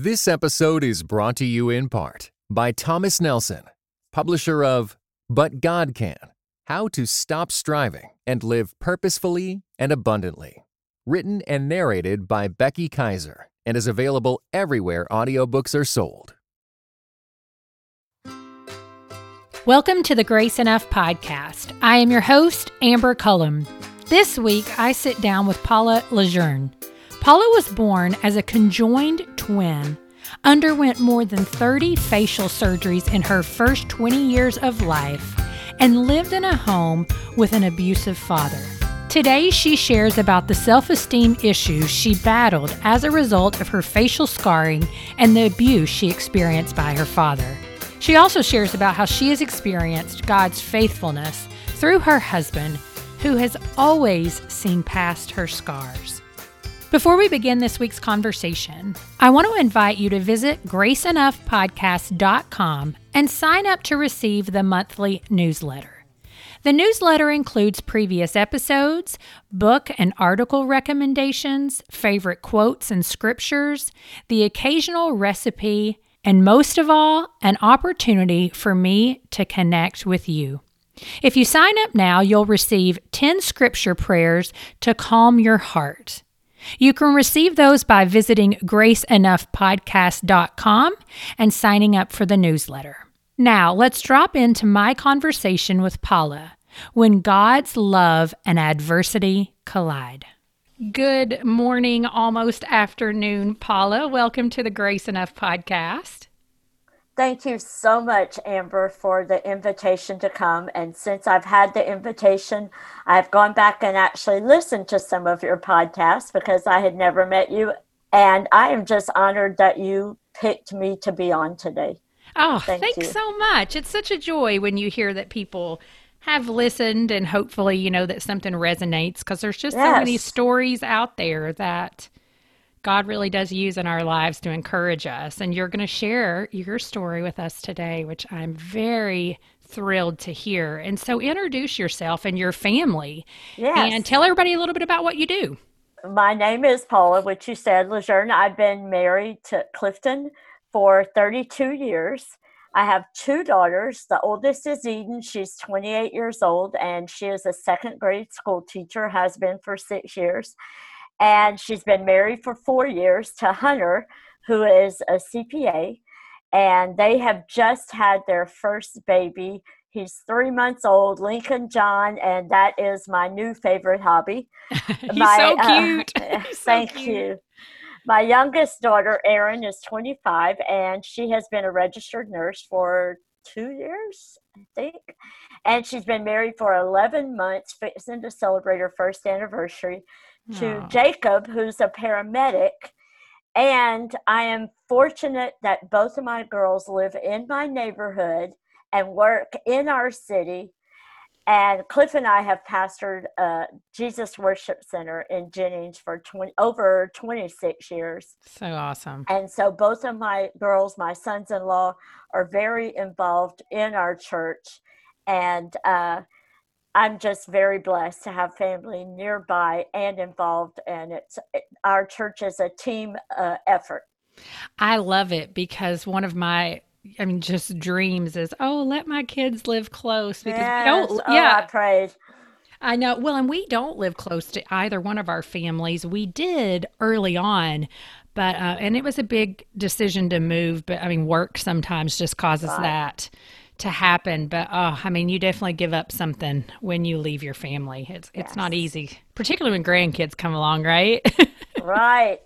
This episode is brought to you in part by Thomas Nelson, publisher of But God Can How to Stop Striving and Live Purposefully and Abundantly. Written and narrated by Becky Kaiser and is available everywhere audiobooks are sold. Welcome to the Grace Enough podcast. I am your host, Amber Cullum. This week, I sit down with Paula Lejeune. Paula was born as a conjoined twin, underwent more than 30 facial surgeries in her first 20 years of life, and lived in a home with an abusive father. Today, she shares about the self esteem issues she battled as a result of her facial scarring and the abuse she experienced by her father. She also shares about how she has experienced God's faithfulness through her husband, who has always seen past her scars. Before we begin this week's conversation, I want to invite you to visit graceenoughpodcast.com and sign up to receive the monthly newsletter. The newsletter includes previous episodes, book and article recommendations, favorite quotes and scriptures, the occasional recipe, and most of all, an opportunity for me to connect with you. If you sign up now, you'll receive 10 scripture prayers to calm your heart. You can receive those by visiting graceenoughpodcast.com and signing up for the newsletter. Now, let's drop into my conversation with Paula when God's love and adversity collide. Good morning, almost afternoon, Paula. Welcome to the Grace Enough podcast. Thank you so much, Amber, for the invitation to come. And since I've had the invitation, I've gone back and actually listened to some of your podcasts because I had never met you. And I am just honored that you picked me to be on today. Oh, Thank thanks you. so much. It's such a joy when you hear that people have listened and hopefully, you know, that something resonates because there's just yes. so many stories out there that God really does use in our lives to encourage us. And you're going to share your story with us today, which I'm very thrilled to hear. And so introduce yourself and your family yes. and tell everybody a little bit about what you do. My name is Paula, which you said, Lejeune. I've been married to Clifton for 32 years. I have two daughters. The oldest is Eden. She's 28 years old, and she is a second grade school teacher, has been for six years and she's been married for four years to Hunter, who is a CPA, and they have just had their first baby. He's three months old, Lincoln John, and that is my new favorite hobby. He's my, so uh, cute. Uh, thank cute. you. My youngest daughter, Erin, is 25, and she has been a registered nurse for two years, I think. And she's been married for 11 months, fixing to celebrate her first anniversary to Jacob, who's a paramedic. And I am fortunate that both of my girls live in my neighborhood and work in our city. And Cliff and I have pastored a Jesus Worship Center in Jennings for 20, over 26 years. So awesome. And so both of my girls, my sons in law, are very involved in our church. And uh, I'm just very blessed to have family nearby and involved, and it's it, our church is a team uh, effort. I love it because one of my I mean, just dreams is, oh, let my kids live close because yes. don't, oh, yeah, I praise. I know. Well, and we don't live close to either one of our families. We did early on, but uh, and it was a big decision to move. But I mean, work sometimes just causes right. that to happen. But oh, I mean, you definitely give up something when you leave your family. It's yes. it's not easy, particularly when grandkids come along, right? right.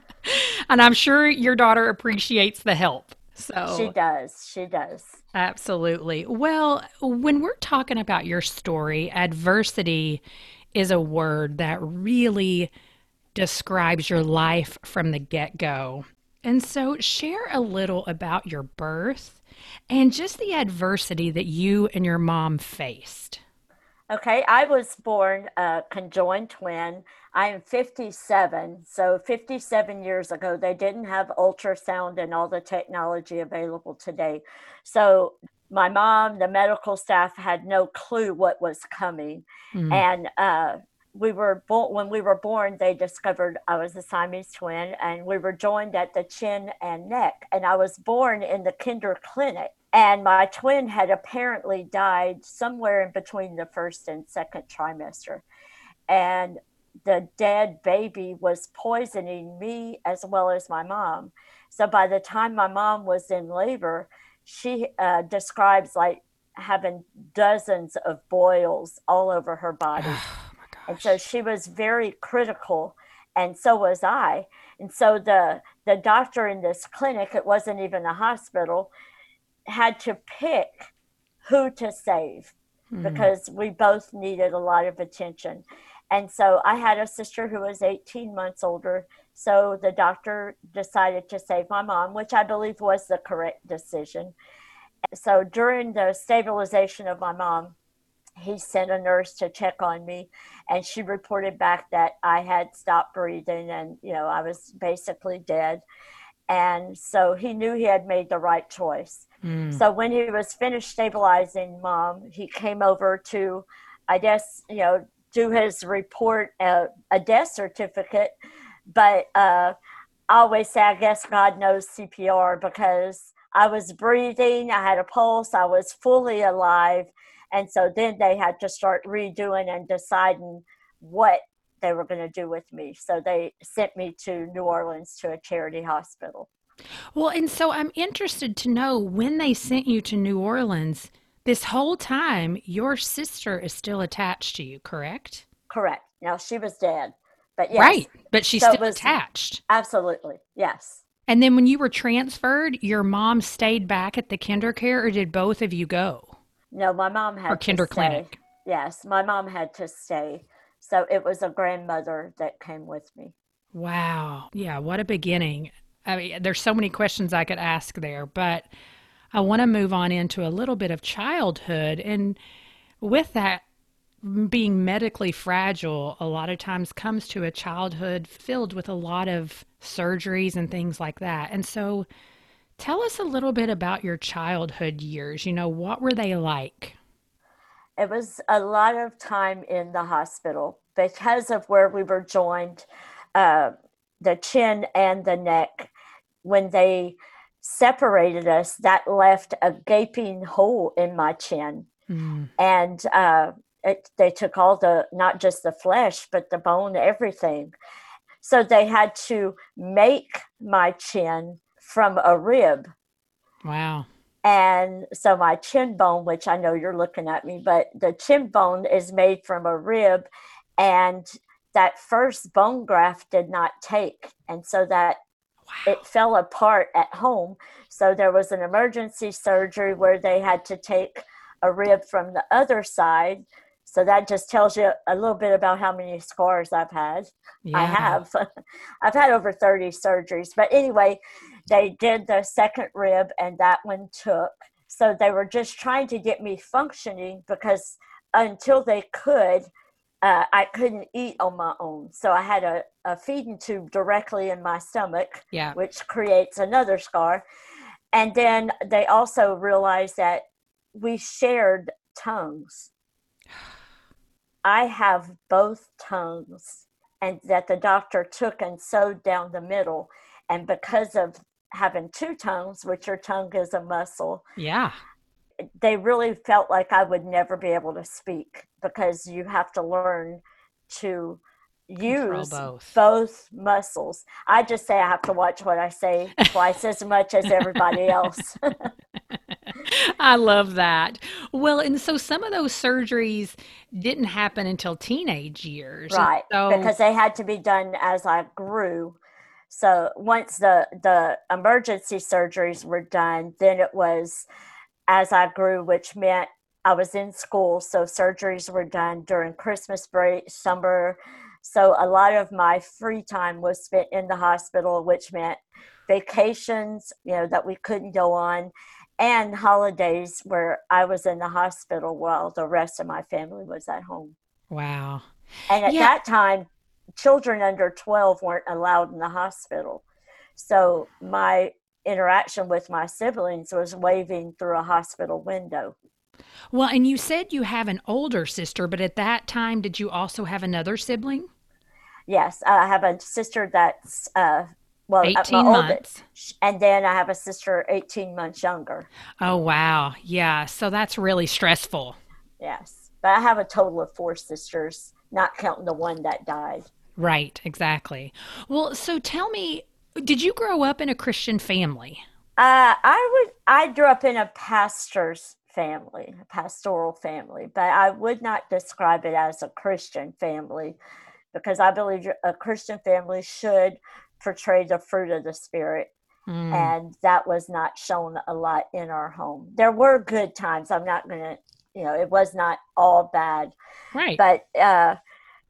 and I'm sure your daughter appreciates the help. So she does. She does. Absolutely. Well, when we're talking about your story, adversity is a word that really describes your life from the get go. And so, share a little about your birth and just the adversity that you and your mom faced. Okay, I was born a conjoined twin. I am 57. So, 57 years ago, they didn't have ultrasound and all the technology available today. So, my mom, the medical staff had no clue what was coming. Mm. And uh, we were born when we were born they discovered i was a siamese twin and we were joined at the chin and neck and i was born in the kinder clinic and my twin had apparently died somewhere in between the first and second trimester and the dead baby was poisoning me as well as my mom. So by the time my mom was in labor she uh, describes like having dozens of boils all over her body and so she was very critical, and so was I. And so the the doctor in this clinic, it wasn't even a hospital, had to pick who to save mm. because we both needed a lot of attention. And so I had a sister who was 18 months older. So the doctor decided to save my mom, which I believe was the correct decision. So during the stabilization of my mom, he sent a nurse to check on me and she reported back that i had stopped breathing and you know i was basically dead. And so he knew he had made the right choice. Mm. so when he was finished stabilizing mom he came over to i guess you know do his report uh, a death certificate. But uh, i always say i guess god knows cpr because i was breathing i had a pulse i was fully alive and so then they had to start redoing and deciding what they were going to do with me. So they sent me to New Orleans to a charity hospital. Well, and so I'm interested to know when they sent you to New Orleans, this whole time your sister is still attached to you, correct? Correct. Now she was dead. But yes. Right. But she's so still was, attached. Absolutely. Yes. And then when you were transferred, your mom stayed back at the kinder care or did both of you go? No, my mom had or kinder clinic. Yes, my mom had to stay. So it was a grandmother that came with me. Wow. Yeah, what a beginning. I mean, there's so many questions I could ask there, but I want to move on into a little bit of childhood. And with that, being medically fragile a lot of times comes to a childhood filled with a lot of surgeries and things like that. And so Tell us a little bit about your childhood years. You know, what were they like? It was a lot of time in the hospital because of where we were joined, uh, the chin and the neck. When they separated us, that left a gaping hole in my chin. Mm. And uh, it, they took all the, not just the flesh, but the bone, everything. So they had to make my chin from a rib. Wow. And so my chin bone, which I know you're looking at me, but the chin bone is made from a rib. And that first bone graft did not take. And so that wow. it fell apart at home. So there was an emergency surgery where they had to take a rib from the other side. So that just tells you a little bit about how many scars I've had. Yeah. I have. I've had over 30 surgeries. But anyway, they did the second rib and that one took. So they were just trying to get me functioning because until they could, uh, I couldn't eat on my own. So I had a, a feeding tube directly in my stomach, yeah. which creates another scar. And then they also realized that we shared tongues. I have both tongues, and that the doctor took and sewed down the middle. And because of having two tongues, which your tongue is a muscle. Yeah. They really felt like I would never be able to speak because you have to learn to use both. both. muscles. I just say I have to watch what I say twice as much as everybody else. I love that. Well, and so some of those surgeries didn't happen until teenage years. Right. So, because they had to be done as I grew. So once the the emergency surgeries were done, then it was as I grew, which meant I was in school. So surgeries were done during Christmas break, summer. So a lot of my free time was spent in the hospital, which meant vacations, you know, that we couldn't go on, and holidays where I was in the hospital while the rest of my family was at home. Wow. And at yeah. that time, children under 12 weren't allowed in the hospital. So my interaction with my siblings was waving through a hospital window. Well, and you said you have an older sister, but at that time, did you also have another sibling? Yes, I have a sister that's uh, well, 18 months. and then I have a sister 18 months younger. Oh, wow. Yeah. So that's really stressful. Yes. But I have a total of four sisters, not counting the one that died. Right, exactly. Well, so tell me, did you grow up in a Christian family? Uh, I would. I grew up in a pastor's family, a pastoral family, but I would not describe it as a Christian family because I believe a Christian family should portray the fruit of the Spirit. Mm. And that was not shown a lot in our home. There were good times. I'm not going to, you know, it was not all bad. Right. But uh,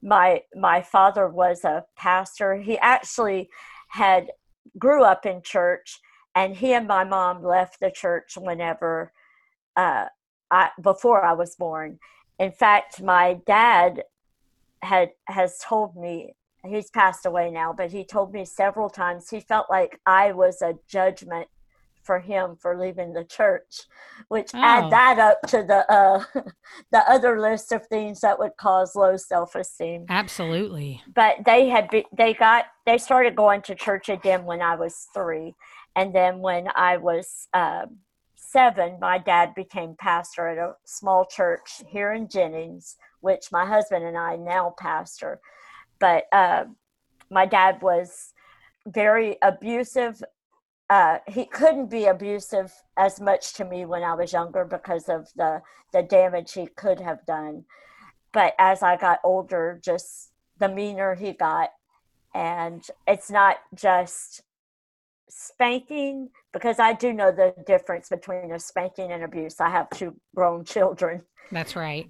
my my father was a pastor. He actually had grew up in church, and he and my mom left the church whenever uh, I before I was born. In fact, my dad had has told me he's passed away now, but he told me several times he felt like I was a judgment for him for leaving the church, which oh. add that up to the uh, the other list of things that would cause low self esteem. Absolutely. But they had be, they got they started going to church again when I was three, and then when I was uh, seven, my dad became pastor at a small church here in Jennings, which my husband and I now pastor but uh, my dad was very abusive. Uh, he couldn't be abusive as much to me when I was younger because of the the damage he could have done. But as I got older, just the meaner he got, and it's not just spanking because I do know the difference between a spanking and abuse. I have two grown children. That's right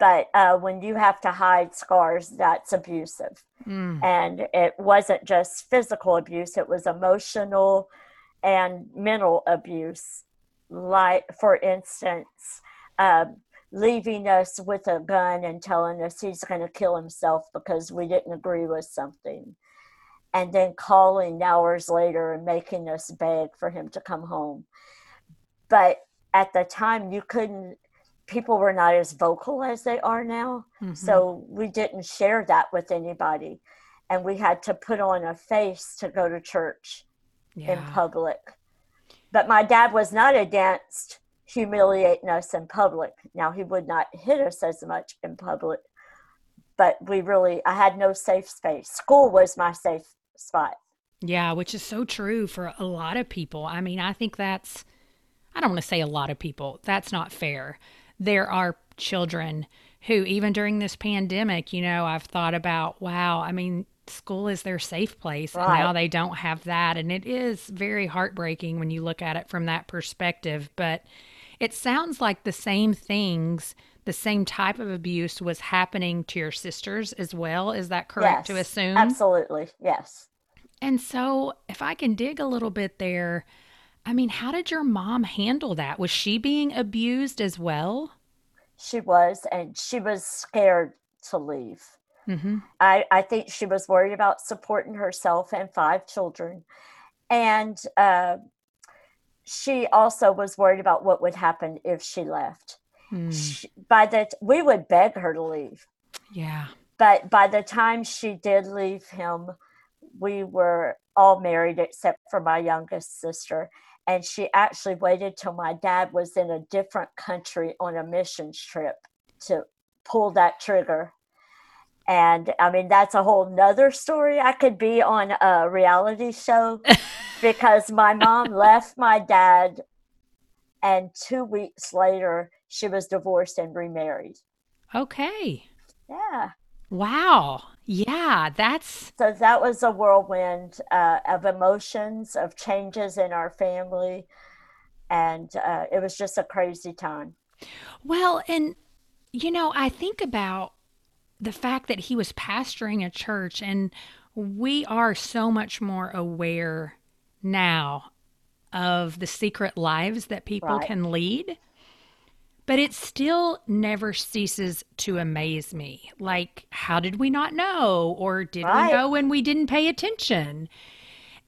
but uh, when you have to hide scars, that's abusive. Mm. And it wasn't just physical abuse, it was emotional and mental abuse. Like, for instance, uh, leaving us with a gun and telling us he's going to kill himself because we didn't agree with something. And then calling hours later and making us beg for him to come home. But at the time, you couldn't people were not as vocal as they are now. Mm-hmm. So we didn't share that with anybody. And we had to put on a face to go to church yeah. in public. But my dad was not against humiliating us in public. Now, he would not hit us as much in public, but we really, I had no safe space. School was my safe spot. Yeah, which is so true for a lot of people. I mean, I think that's, I don't want to say a lot of people, that's not fair there are children who, even during this pandemic, you know, I've thought about, wow, I mean, school is their safe place right. and now they don't have that and it is very heartbreaking when you look at it from that perspective but it sounds like the same things the same type of abuse was happening to your sisters as well is that correct yes, to assume absolutely yes and so if i can dig a little bit there I mean, how did your mom handle that? Was she being abused as well? She was, and she was scared to leave. Mm-hmm. I, I think she was worried about supporting herself and five children. And uh, she also was worried about what would happen if she left. Mm. She, by the we would beg her to leave. Yeah. But by the time she did leave him, we were all married except for my youngest sister and she actually waited till my dad was in a different country on a missions trip to pull that trigger and i mean that's a whole nother story i could be on a reality show because my mom left my dad and two weeks later she was divorced and remarried. Okay. Yeah. Wow. Yeah, that's so that was a whirlwind uh, of emotions, of changes in our family, and uh, it was just a crazy time. Well, and you know, I think about the fact that he was pastoring a church, and we are so much more aware now of the secret lives that people right. can lead. But it still never ceases to amaze me. Like, how did we not know? Or did right. we know when we didn't pay attention?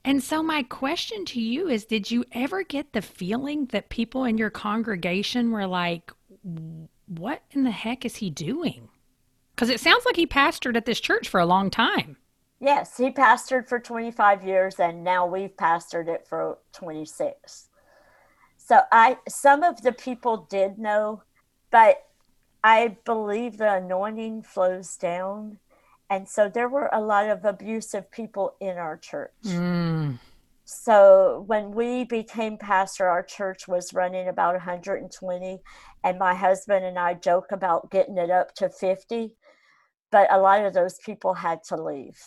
And so, my question to you is Did you ever get the feeling that people in your congregation were like, what in the heck is he doing? Because it sounds like he pastored at this church for a long time. Yes, he pastored for 25 years and now we've pastored it for 26. So I some of the people did know, but I believe the anointing flows down. And so there were a lot of abusive people in our church. Mm. So when we became pastor, our church was running about 120, and my husband and I joke about getting it up to 50. But a lot of those people had to leave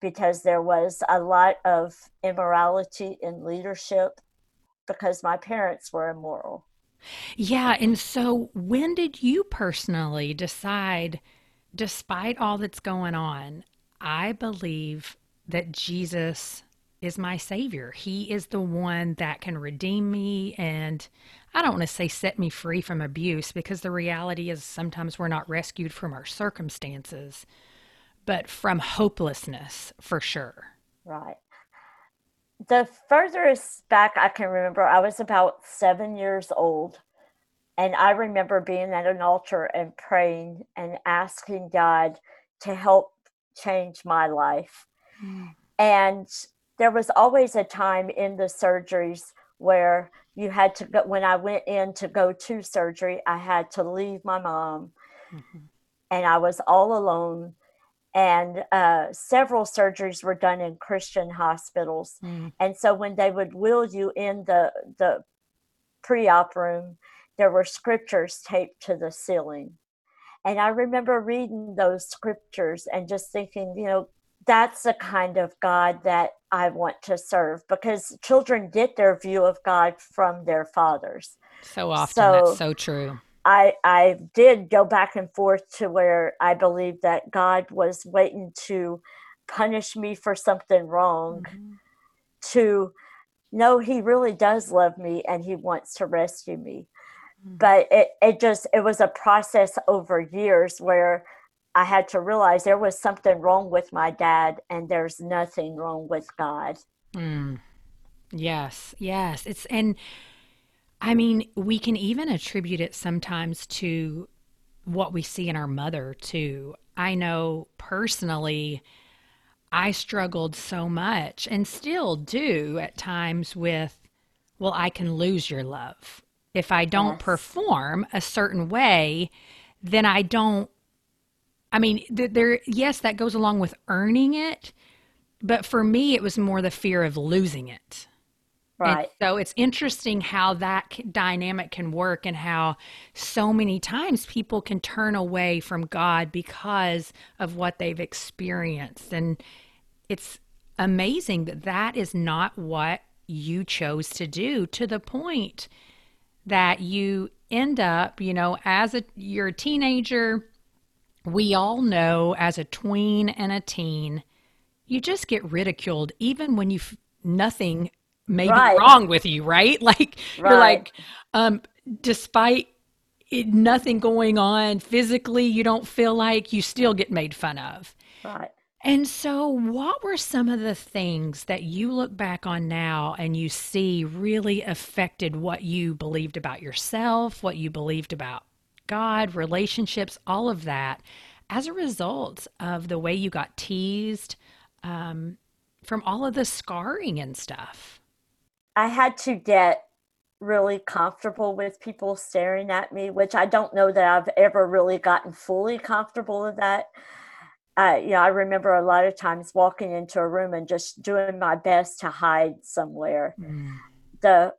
because there was a lot of immorality in leadership because my parents were immoral. Yeah. And so when did you personally decide, despite all that's going on, I believe that Jesus is my savior. He is the one that can redeem me and I don't want to say set me free from abuse because the reality is sometimes we're not rescued from our circumstances, but from hopelessness for sure. Right. The furthest back I can remember, I was about seven years old. And I remember being at an altar and praying and asking God to help change my life. Mm. And there was always a time in the surgeries where you had to go when i went in to go to surgery i had to leave my mom mm-hmm. and i was all alone and uh, several surgeries were done in christian hospitals mm. and so when they would wheel you in the the pre-op room there were scriptures taped to the ceiling and i remember reading those scriptures and just thinking you know that's the kind of God that I want to serve because children get their view of God from their fathers. So often, so that's so true. I I did go back and forth to where I believed that God was waiting to punish me for something wrong, mm-hmm. to know He really does love me and He wants to rescue me. Mm-hmm. But it, it just it was a process over years where I had to realize there was something wrong with my dad, and there's nothing wrong with God. Mm. Yes, yes. It's, and I mean, we can even attribute it sometimes to what we see in our mother, too. I know personally, I struggled so much and still do at times with, well, I can lose your love. If I don't yes. perform a certain way, then I don't I mean, there, yes, that goes along with earning it, but for me, it was more the fear of losing it. Right. And so it's interesting how that dynamic can work and how so many times people can turn away from God because of what they've experienced. And it's amazing that that is not what you chose to do to the point that you end up, you know, as a you're a teenager, we all know as a tween and a teen, you just get ridiculed even when you f- nothing may right. be wrong with you, right? Like right. you're like, um, despite it, nothing going on physically, you don't feel like you still get made fun of. Right. And so, what were some of the things that you look back on now and you see really affected what you believed about yourself, what you believed about God, relationships, all of that as a result of the way you got teased um, from all of the scarring and stuff? I had to get really comfortable with people staring at me, which I don't know that I've ever really gotten fully comfortable with that. Uh, you know, I remember a lot of times walking into a room and just doing my best to hide somewhere. Mm. The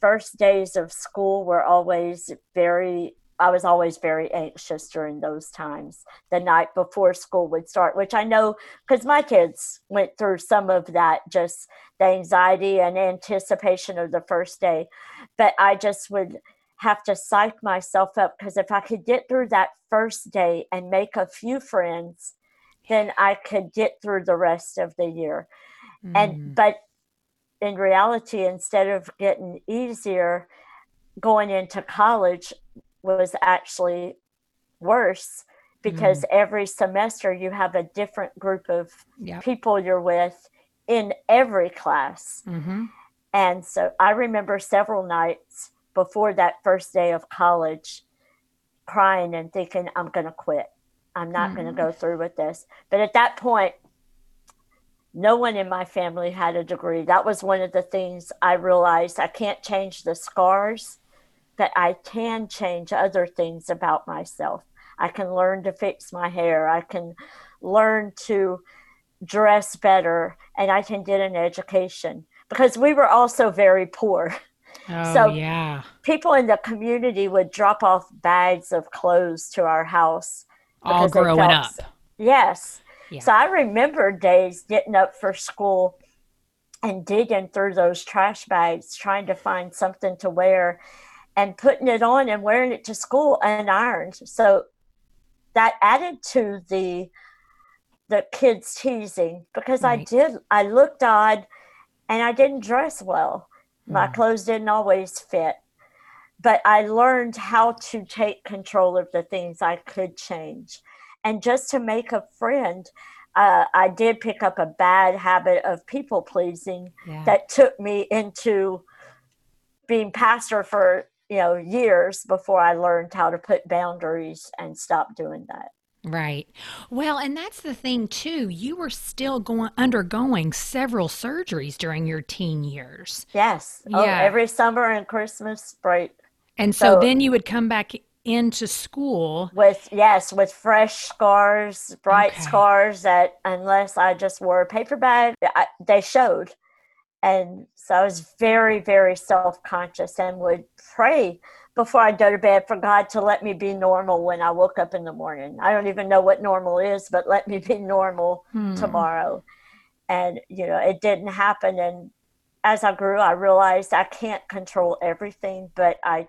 first days of school were always very I was always very anxious during those times, the night before school would start, which I know because my kids went through some of that, just the anxiety and anticipation of the first day. But I just would have to psych myself up because if I could get through that first day and make a few friends, then I could get through the rest of the year. Mm. And, but in reality, instead of getting easier, going into college, was actually worse because mm. every semester you have a different group of yep. people you're with in every class. Mm-hmm. And so I remember several nights before that first day of college crying and thinking, I'm going to quit. I'm not mm-hmm. going to go through with this. But at that point, no one in my family had a degree. That was one of the things I realized. I can't change the scars, but I can change other things about myself. I can learn to fix my hair. I can learn to dress better and I can get an education because we were also very poor. Oh, so yeah. People in the community would drop off bags of clothes to our house. All growing up. Yes. Yeah. So I remember days getting up for school and digging through those trash bags trying to find something to wear and putting it on and wearing it to school unironed. So that added to the the kids teasing because right. I did I looked odd and I didn't dress well. My mm. clothes didn't always fit. But I learned how to take control of the things I could change. And just to make a friend, uh, I did pick up a bad habit of people pleasing yeah. that took me into being pastor for you know years before I learned how to put boundaries and stop doing that. Right. Well, and that's the thing too. You were still going undergoing several surgeries during your teen years. Yes. Oh, yeah. Oh, every summer and Christmas break. And so, so, then you would come back into school with yes, with fresh scars, bright okay. scars that unless I just wore a paper bag, I, they showed. And so I was very, very self conscious and would pray before I'd go to bed for God to let me be normal when I woke up in the morning. I don't even know what normal is, but let me be normal hmm. tomorrow. And, you know, it didn't happen. And as I grew, I realized I can't control everything, but I,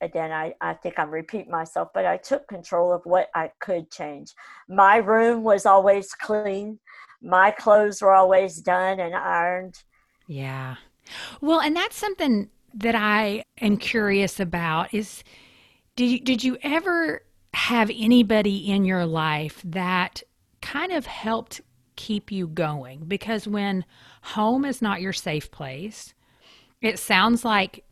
again, I, I think I'm repeating myself, but I took control of what I could change. My room was always clean, my clothes were always done and ironed. Yeah. Well, and that's something that I am curious about is did you, did you ever have anybody in your life that kind of helped keep you going? Because when home is not your safe place, it sounds like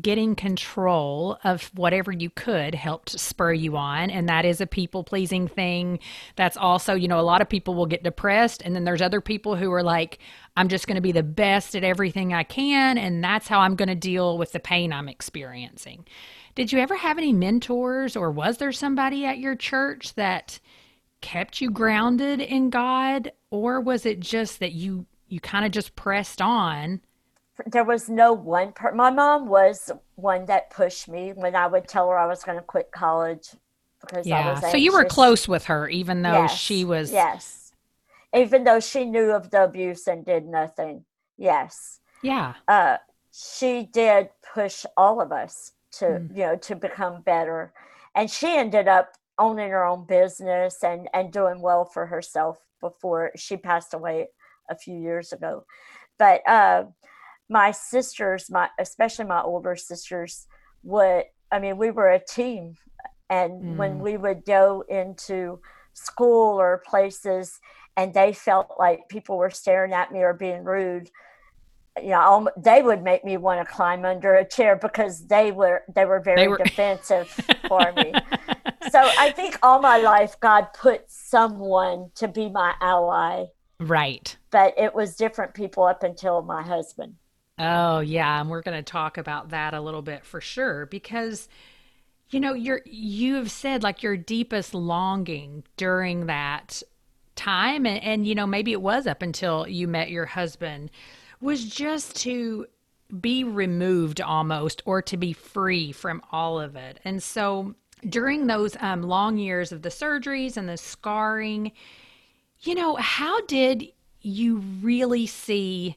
getting control of whatever you could helped spur you on and that is a people pleasing thing. That's also you know a lot of people will get depressed and then there's other people who are like i'm just going to be the best at everything i can and that's how i'm going to deal with the pain i'm experiencing. Did you ever have any mentors or was there somebody at your church that kept you grounded in god or was it just that you you kind of just pressed on there was no one per- my mom was one that pushed me when i would tell her i was going to quit college because I was. yeah so you were close with her even though yes, she was yes. Even though she knew of the abuse and did nothing yes. Yeah. Uh, she did push all of us to mm. you know to become better. And she ended up owning her own business and and doing well for herself before she passed away a few years ago. But uh my sisters, my especially my older sisters, would I mean we were a team, and mm. when we would go into school or places, and they felt like people were staring at me or being rude, you know, they would make me want to climb under a chair because they were they were very they were... defensive for me. So I think all my life God put someone to be my ally. Right. But it was different people up until my husband. Oh, yeah, and we're going to talk about that a little bit for sure because you know, you're you've said like your deepest longing during that time and, and you know, maybe it was up until you met your husband was just to be removed almost or to be free from all of it. And so during those um, long years of the surgeries and the scarring, you know, how did you really see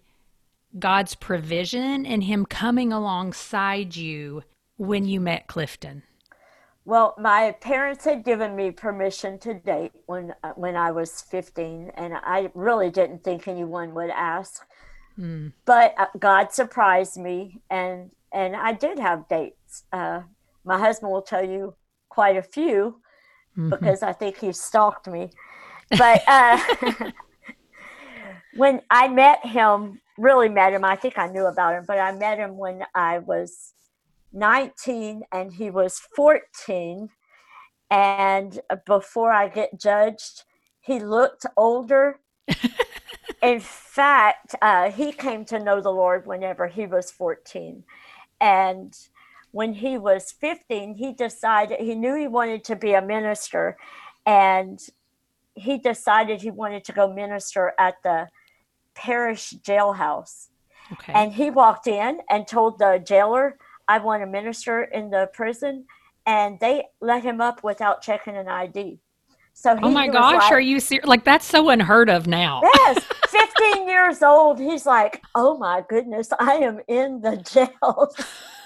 God's provision and Him coming alongside you when you met Clifton? Well, my parents had given me permission to date when uh, when I was 15, and I really didn't think anyone would ask. Mm. But uh, God surprised me, and and I did have dates. Uh, my husband will tell you quite a few mm-hmm. because I think he stalked me. But uh, when I met him, really met him. I think I knew about him, but I met him when I was 19 and he was 14. And before I get judged, he looked older. In fact, uh, he came to know the Lord whenever he was 14. And when he was 15, he decided he knew he wanted to be a minister. And he decided he wanted to go minister at the parish jailhouse. Okay. And he walked in and told the jailer, I want to minister in the prison. And they let him up without checking an ID. So oh my gosh, like, are you serious? Like that's so unheard of now. Yes, 15 years old. He's like, oh my goodness, I am in the jail.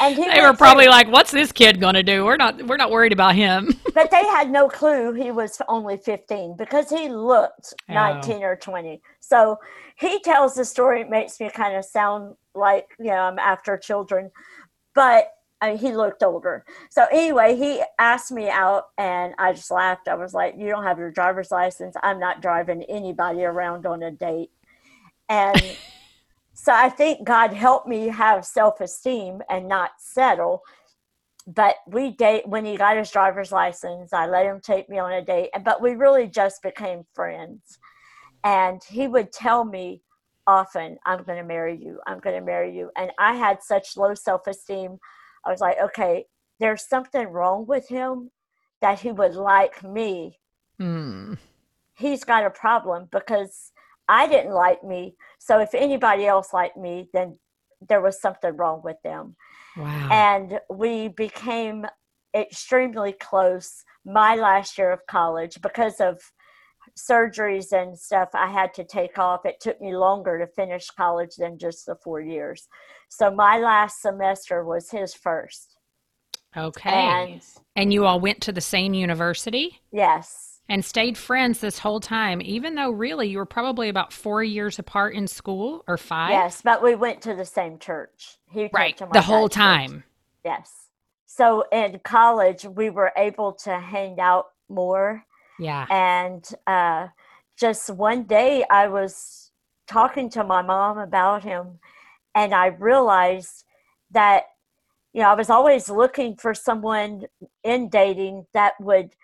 And they were probably like, "What's this kid going to do? We're not we're not worried about him." but they had no clue he was only 15 because he looked oh. 19 or 20. So he tells the story. It makes me kind of sound like you know I'm after children, but uh, he looked older. So anyway, he asked me out, and I just laughed. I was like, "You don't have your driver's license. I'm not driving anybody around on a date." And so I think God helped me have self esteem and not settle. But we date when he got his driver's license. I let him take me on a date, but we really just became friends. And he would tell me often, "I'm going to marry you. I'm going to marry you." And I had such low self esteem. I was like, "Okay, there's something wrong with him that he would like me." Hmm. He's got a problem because I didn't like me. So if anybody else liked me, then there was something wrong with them. Wow. And we became extremely close my last year of college because of surgeries and stuff I had to take off. It took me longer to finish college than just the four years. So my last semester was his first. Okay. And, and you all went to the same university? Yes and stayed friends this whole time, even though really you were probably about four years apart in school or five. Yes, but we went to the same church. He right, the whole time. Church. Yes. So in college, we were able to hang out more. Yeah. And uh, just one day, I was talking to my mom about him, and I realized that you know I was always looking for someone in dating that would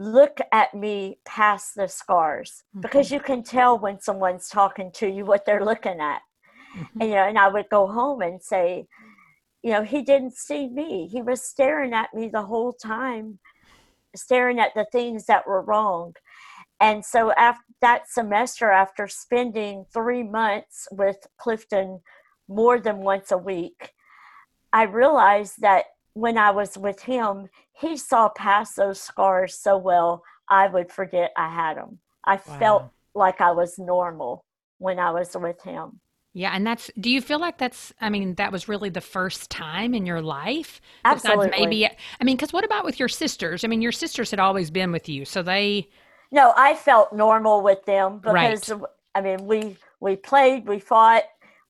look at me past the scars mm-hmm. because you can tell when someone's talking to you what they're looking at. Mm-hmm. And you know, and I would go home and say, you know, he didn't see me. He was staring at me the whole time, staring at the things that were wrong. And so after that semester, after spending three months with Clifton more than once a week, I realized that when I was with him, he saw past those scars so well, I would forget I had them. I wow. felt like I was normal when I was with him. Yeah, and that's. Do you feel like that's? I mean, that was really the first time in your life. Absolutely. maybe. I mean, because what about with your sisters? I mean, your sisters had always been with you, so they. No, I felt normal with them because right. I mean, we we played, we fought,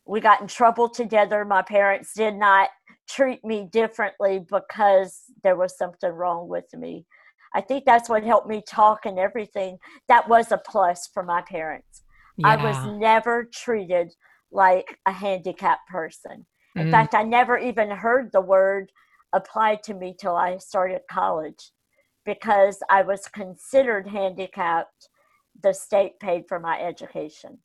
we got in trouble together. My parents did not treat me differently because there was something wrong with me. I think that's what helped me talk and everything. That was a plus for my parents. Yeah. I was never treated like a handicapped person. In mm fact, I never even heard the word applied to me till I started college because I was considered handicapped. The state paid for my education.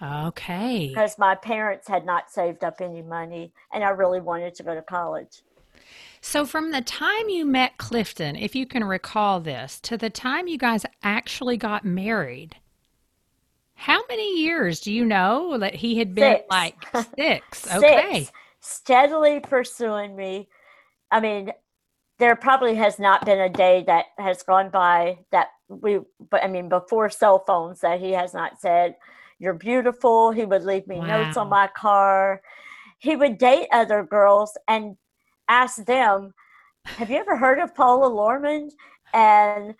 Okay. Because my parents had not saved up any money and I really wanted to go to college. So, from the time you met Clifton, if you can recall this, to the time you guys actually got married, how many years do you know that he had been six. like six? Okay. Six. Steadily pursuing me. I mean, there probably has not been a day that has gone by that we, but I mean, before cell phones, that he has not said, you're beautiful. He would leave me wow. notes on my car. He would date other girls and ask them, Have you ever heard of Paula Lorman? And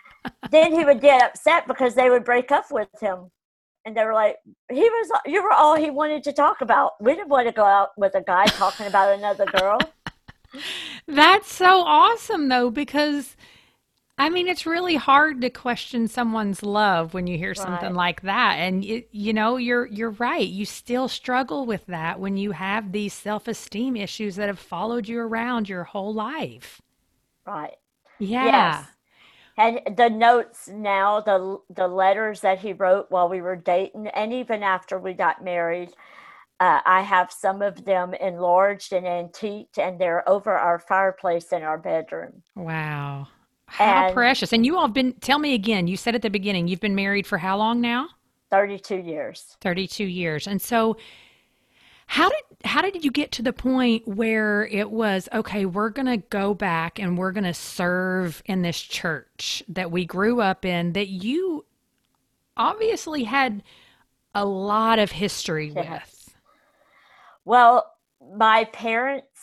then he would get upset because they would break up with him. And they were like, He was, you were all he wanted to talk about. We didn't want to go out with a guy talking about another girl. That's so awesome, though, because I mean, it's really hard to question someone's love when you hear something like that, and you, you know, you're you're right. You still struggle with that when you have these self esteem issues that have followed you around your whole life. Right. Yeah. Yes. And the notes now, the the letters that he wrote while we were dating, and even after we got married, uh, I have some of them enlarged and antiqued, and they're over our fireplace in our bedroom. Wow. How And- precious. And you all have been, tell me again, you said at the beginning, you've been married for how long now? 32 years. 32 years. And so how did how did you get to the point where it was okay, we're going to go back and we're going to serve in this church that we grew up in that you obviously had a lot of history Yes. with. Well, my parents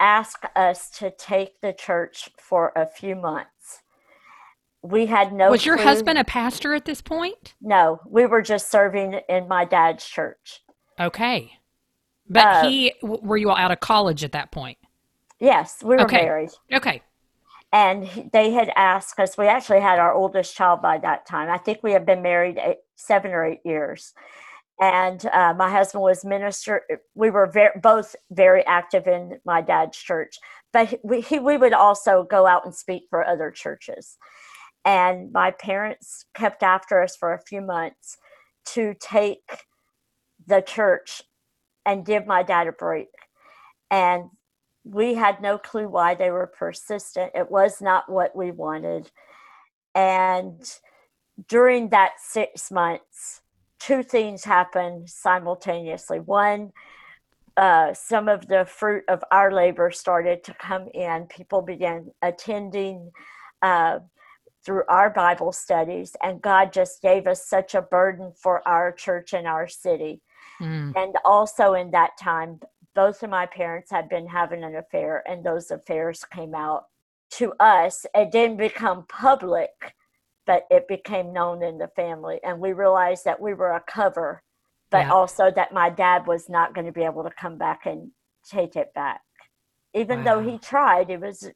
asked us to take the church for a few months. We had no. was your clue- husband a pastor at this point? No, we were just serving in my dad's church. Okay. But Uh, he were you all out of college at that point? Yes, we were Okay. married. Okay. And they had asked us, we actually had our oldest child by that time. I think we had been married eight, seven or eight years. And uh, my husband was minister. We were very, both very active in my dad's church, but we, he, we would also go out and speak for other churches. And my parents kept after us for a few months to take the church and give my dad a break. And we had no clue why they were persistent. It was not what we wanted. And during that six months, two things happened simultaneously. One, uh, some of the fruit of our labor started to come in. People began attending uh, through our Bible studies, and God just gave us such a burden for our church and our city. Mm. And also in that time, both of my parents had been having an affair, and those affairs came out to us. It didn't become public, but it became known in the family. And we realized that we were a cover, but Yeah. also that my dad was not going to be able to come back and take it back. Even though he tried, it was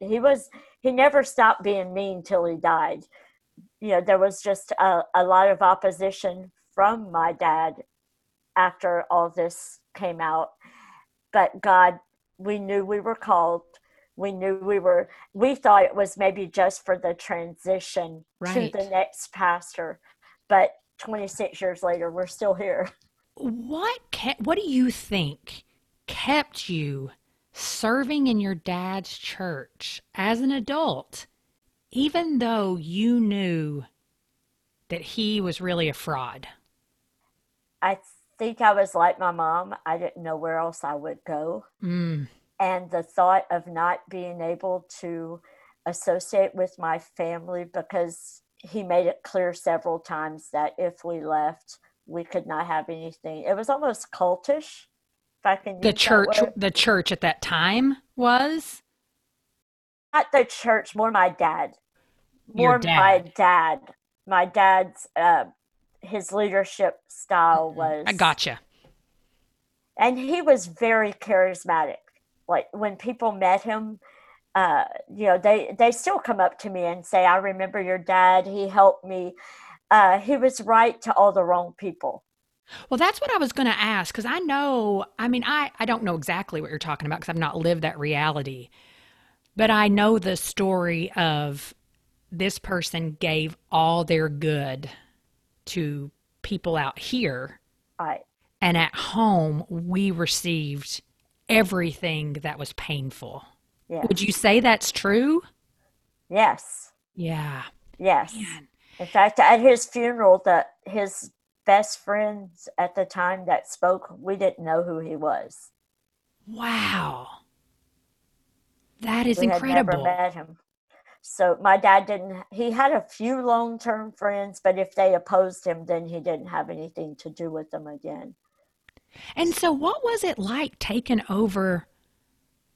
he was he never stopped being mean till he died. You know, there was just a, a lot of opposition from my dad after all this came out. But God, we knew we were called. We knew we were, we thought it was maybe just for the transition Right. to the next pastor. But 26 years later, we're still here. What ke- what do you think kept you serving in your dad's church as an adult even though you knew that he was really a fraud? I think I was like my mom. I didn't know where else I would go. Mm, and the thought of not being able to associate with my family because he made it clear several times that if we left we could not have anything. It was almost cultish if i can the church the church at that time was? Not the church more my dad. Your more my dad. dad. My dad's uh his leadership style was I gotcha. and he was very charismatic like when people met him uh, you know they they still come up to me and say i remember your dad. He helped me. Uh, he was right to all the wrong people. Well, that's what I was going to ask because I know, I mean, I, I don't know exactly what you're talking about because I've not lived that reality, but I know the story of this person gave all their good to people out here, right and at home, we received everything that was painful. yeah Would you say that's true? yes Yeah. yes Man. in fact at his funeral that his best friends at the time that spoke we didn't know who he was Wow. That is we had never incredible. met him. So my dad didn't. He had a few long-term friends, but if they opposed him, then he didn't have anything to do with them again. And so, what was it like taking over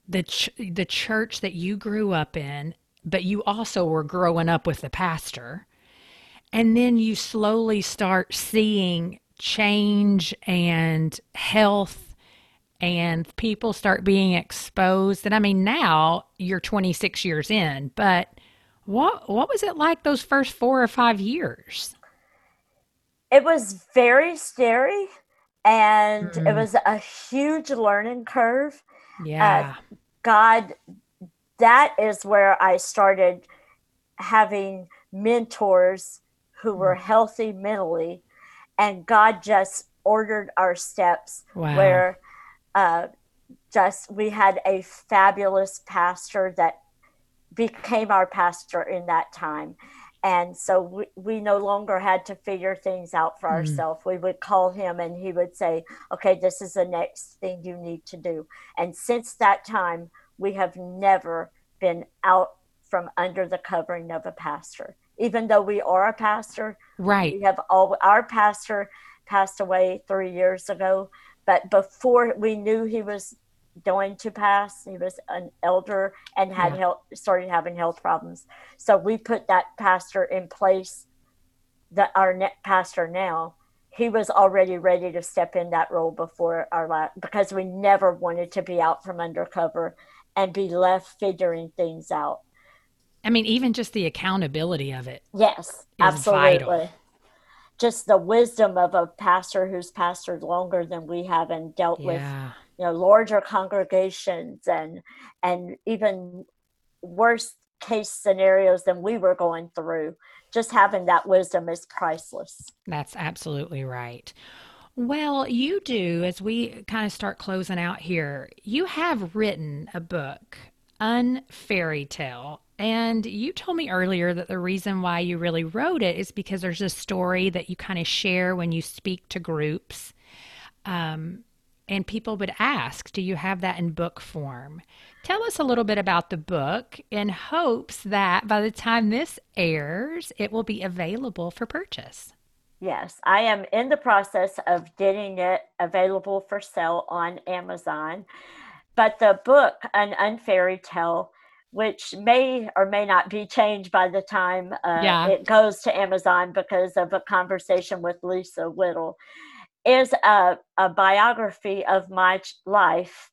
the ch- the church that you grew up in, but you also were growing up with the pastor, and then you slowly start seeing change and health, and people start being exposed. And I mean, now you're 26 years in, but what what was it like those first four or five years? It was very scary, and it Mhm. was a huge learning curve. Yeah, God that is where I started having mentors who were mm. healthy mentally, and God just ordered our steps wow. where uh, just we had a fabulous pastor that became our pastor in that time and so we, we no longer had to figure things out for mm ourselves. We would call him and he would say okay this is the next thing you need to do. And since that time we have never been out from under the covering of a pastor. Even though we are a pastor right. we have all our pastor passed away three years ago but before we knew he was going to pass. He was an elder and had yeah. health, started having health problems. So we put that pastor in place. That our net pastor now, he was already ready to step in that role before our last because we never wanted to be out from undercover and be left figuring things out. I mean, even just the accountability of it. Yes, absolutely. Vital. Just the wisdom of a pastor who's pastored longer than we have and dealt yeah. with you know larger congregations and and even worse case scenarios than we were going through just having that wisdom is priceless. That's absolutely right. Well you do as we kind of start closing out here you have written a book unfairy tale and you told me earlier that the reason why you really wrote it is because there's a story that you kind of share when you speak to groups. Um, and people would ask, Do you have that in book form? Tell us a little bit about the book in hopes that by the time this airs, it will be available for purchase. Yes, I am in the process of getting it available for sale on Amazon. But the book, An Unfairy Tale, which may or may not be changed by the time uh, yeah. it goes to Amazon because of a conversation with Lisa Whittle is a, a biography of my life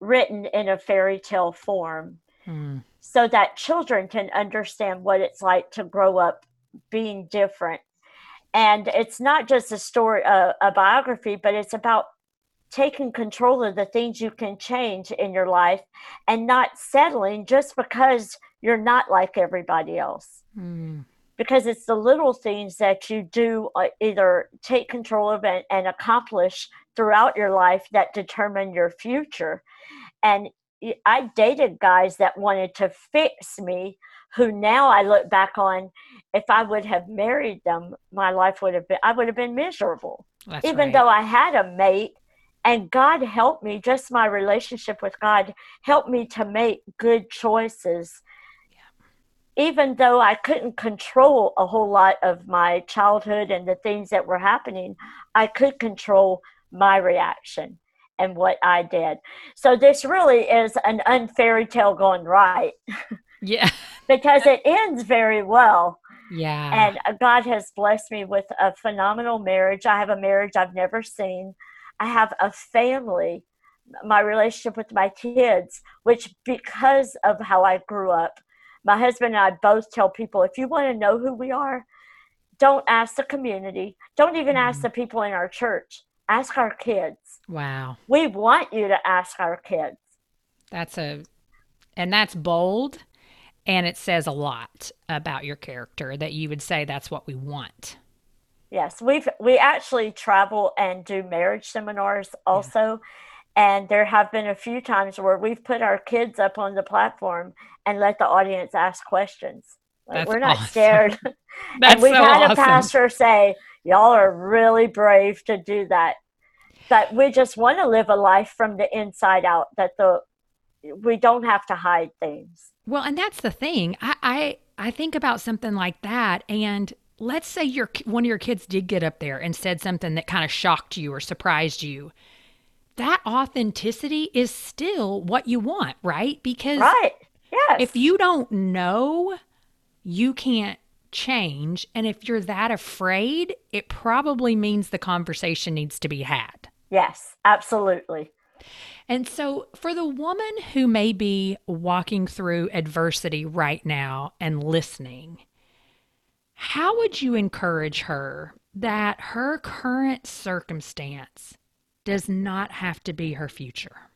written in a fairy tale form hmm. so that children can understand what it's like to grow up being different. And it's not just a story, a, a biography, but it's about taking control of the things you can change in your life and not settling just because you're not like everybody else. Hmm because it's the little things that you do uh, either take control of and, and accomplish throughout your life that determine your future. And I dated guys that wanted to fix me, who now I look back on, if I would have married them, my life would have been, I would have been miserable. That's Even right. though I had a mate, and God helped me, just my relationship with God helped me to make good choices even though I couldn't control a whole lot of my childhood and the things that were happening, I could control my reaction and what I did. So this really is an unfairy tale going right. Yeah. because it ends very well. Yeah. And uh, God has blessed me with a phenomenal marriage. I have a marriage I've never seen. I have a family, my relationship with my kids, which because of how I grew up, my husband and I both tell people if you want to know who we are, don't ask the community. Don't even mm. ask the people in our church. Ask our kids. Wow. We want you to ask our kids. That's a, and that's bold. And it says a lot about your character that you would say that's what we want. Yes, we've we actually travel and do marriage seminars also. Yeah. And there have been a few times where we've put our kids up on the platform and let the audience ask questions. Like, we're not awesome. scared. and we've so had awesome. a pastor say, Y'all are really brave to do that. But we just want to live a life from the inside out that the we don't have to hide things. Well, and that's the thing. I I, I think about something like that and let's say your one of your kids did get up there and said something that kind of shocked you or surprised you that authenticity is still what you want, right? Because right. Yes. If you don't know, you can't change. And if you're that afraid, it probably means the conversation needs to be had. Yes, absolutely. And so, for the woman who may be walking through adversity right now and listening, how would you encourage her that her current circumstance does not have to be her future?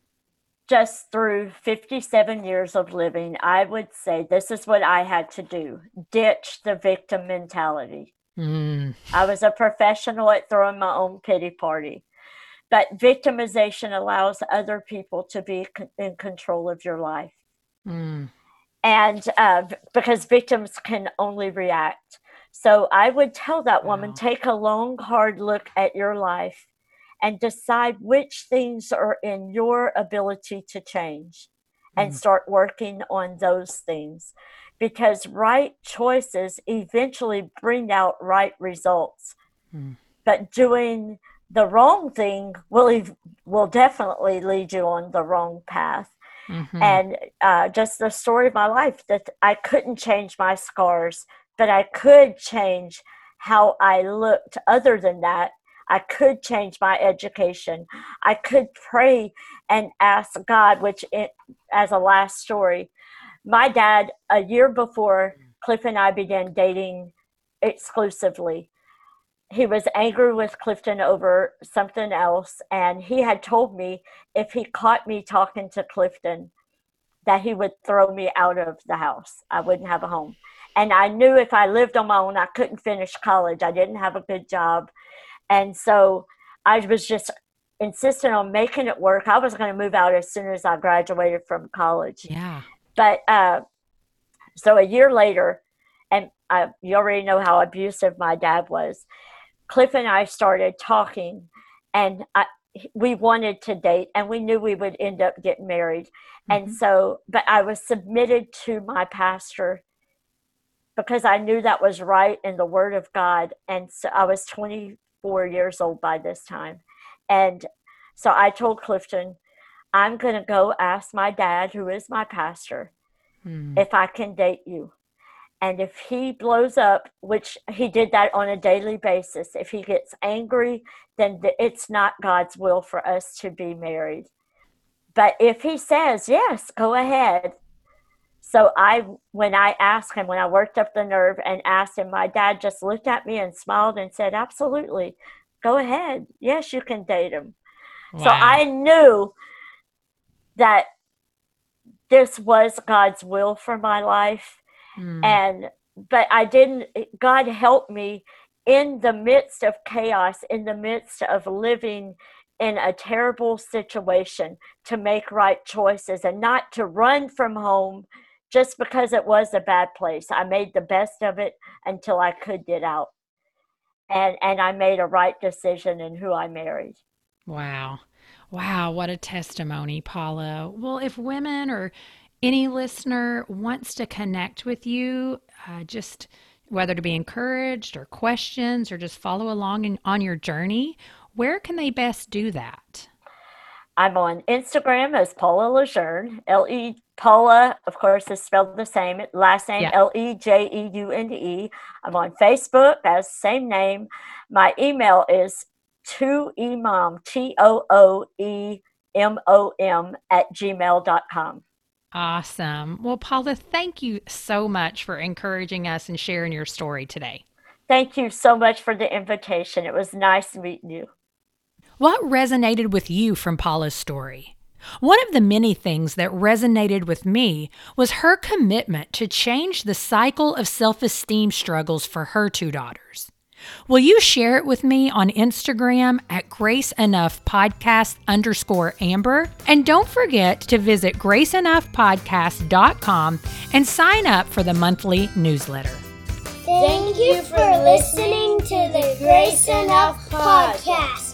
just through 57 years of living, I would say this is what I had to do ditch the victim mentality. Mm. I was a professional at throwing my own pity party. But victimization allows other people to be in control of your life. Mm. And uh, because victims can only react. So I would tell that woman wow. take a long, hard look at your life and decide which things are in your ability to change and mm. start working on those things because right choices eventually bring out right results mm. but doing the wrong thing will will definitely lead you on the wrong path mm-hmm. and uh, just the story of my life that i couldn't change my scars but i could change how i looked other than that I could change my education. I could pray and ask God, which, it, as a last story, my dad, a year before Cliff and I began dating exclusively, he was angry with Clifton over something else. And he had told me if he caught me talking to Clifton, that he would throw me out of the house. I wouldn't have a home. And I knew if I lived on my own, I couldn't finish college. I didn't have a good job. And so I was just insistent on making it work. I was going to move out as soon as I graduated from college. Yeah. But uh, so a year later, and I, you already know how abusive my dad was. Cliff and I started talking, and I, we wanted to date, and we knew we would end up getting married. Mm-hmm. And so, but I was submitted to my pastor because I knew that was right in the Word of God. And so I was 20, four years old by this time. And so I told Clifton, I'm going to go ask my dad, who is my pastor, hmm. if I can date you. And if he blows up, which he did that on a daily basis, if he gets angry, then it's not God's will for us to be married. But if he says, yes, go ahead. So I, when I asked him, when I worked up the nerve and asked him, my dad just looked at me and smiled and said, absolutely, go ahead. Yes, you can date him. Wow. So I knew that this was God's will for my life. Mm. And, but I didn't, God helped me in the midst of chaos, in the midst of living in a terrible situation to make right choices and not to run from home just because it was a bad place. I made the best of it until I could get out. And and I made a right decision in who I married. Wow. Wow, what a testimony, Paula. Well, if women or any listener wants to connect with you, uh, just whether to be encouraged or questions or just follow along in, on your journey, where can they best do that? I'm on Instagram as Paula Lejeune, L E Paula, of course, is spelled the same. Last name L E J E U N E. I'm on Facebook as same name. My email is to emom T O O E M O M at gmail.com. Awesome. Well, Paula, thank you so much for encouraging us and sharing your story today. Thank you so much for the invitation. It was nice meeting you. What resonated with you from Paula's story? One of the many things that resonated with me was her commitment to change the cycle of self esteem struggles for her two daughters. Will you share it with me on Instagram at Grace Enough Podcast underscore Amber? And don't forget to visit graceenoughpodcast.com and sign up for the monthly newsletter. Thank you for listening to the Grace Enough Podcast.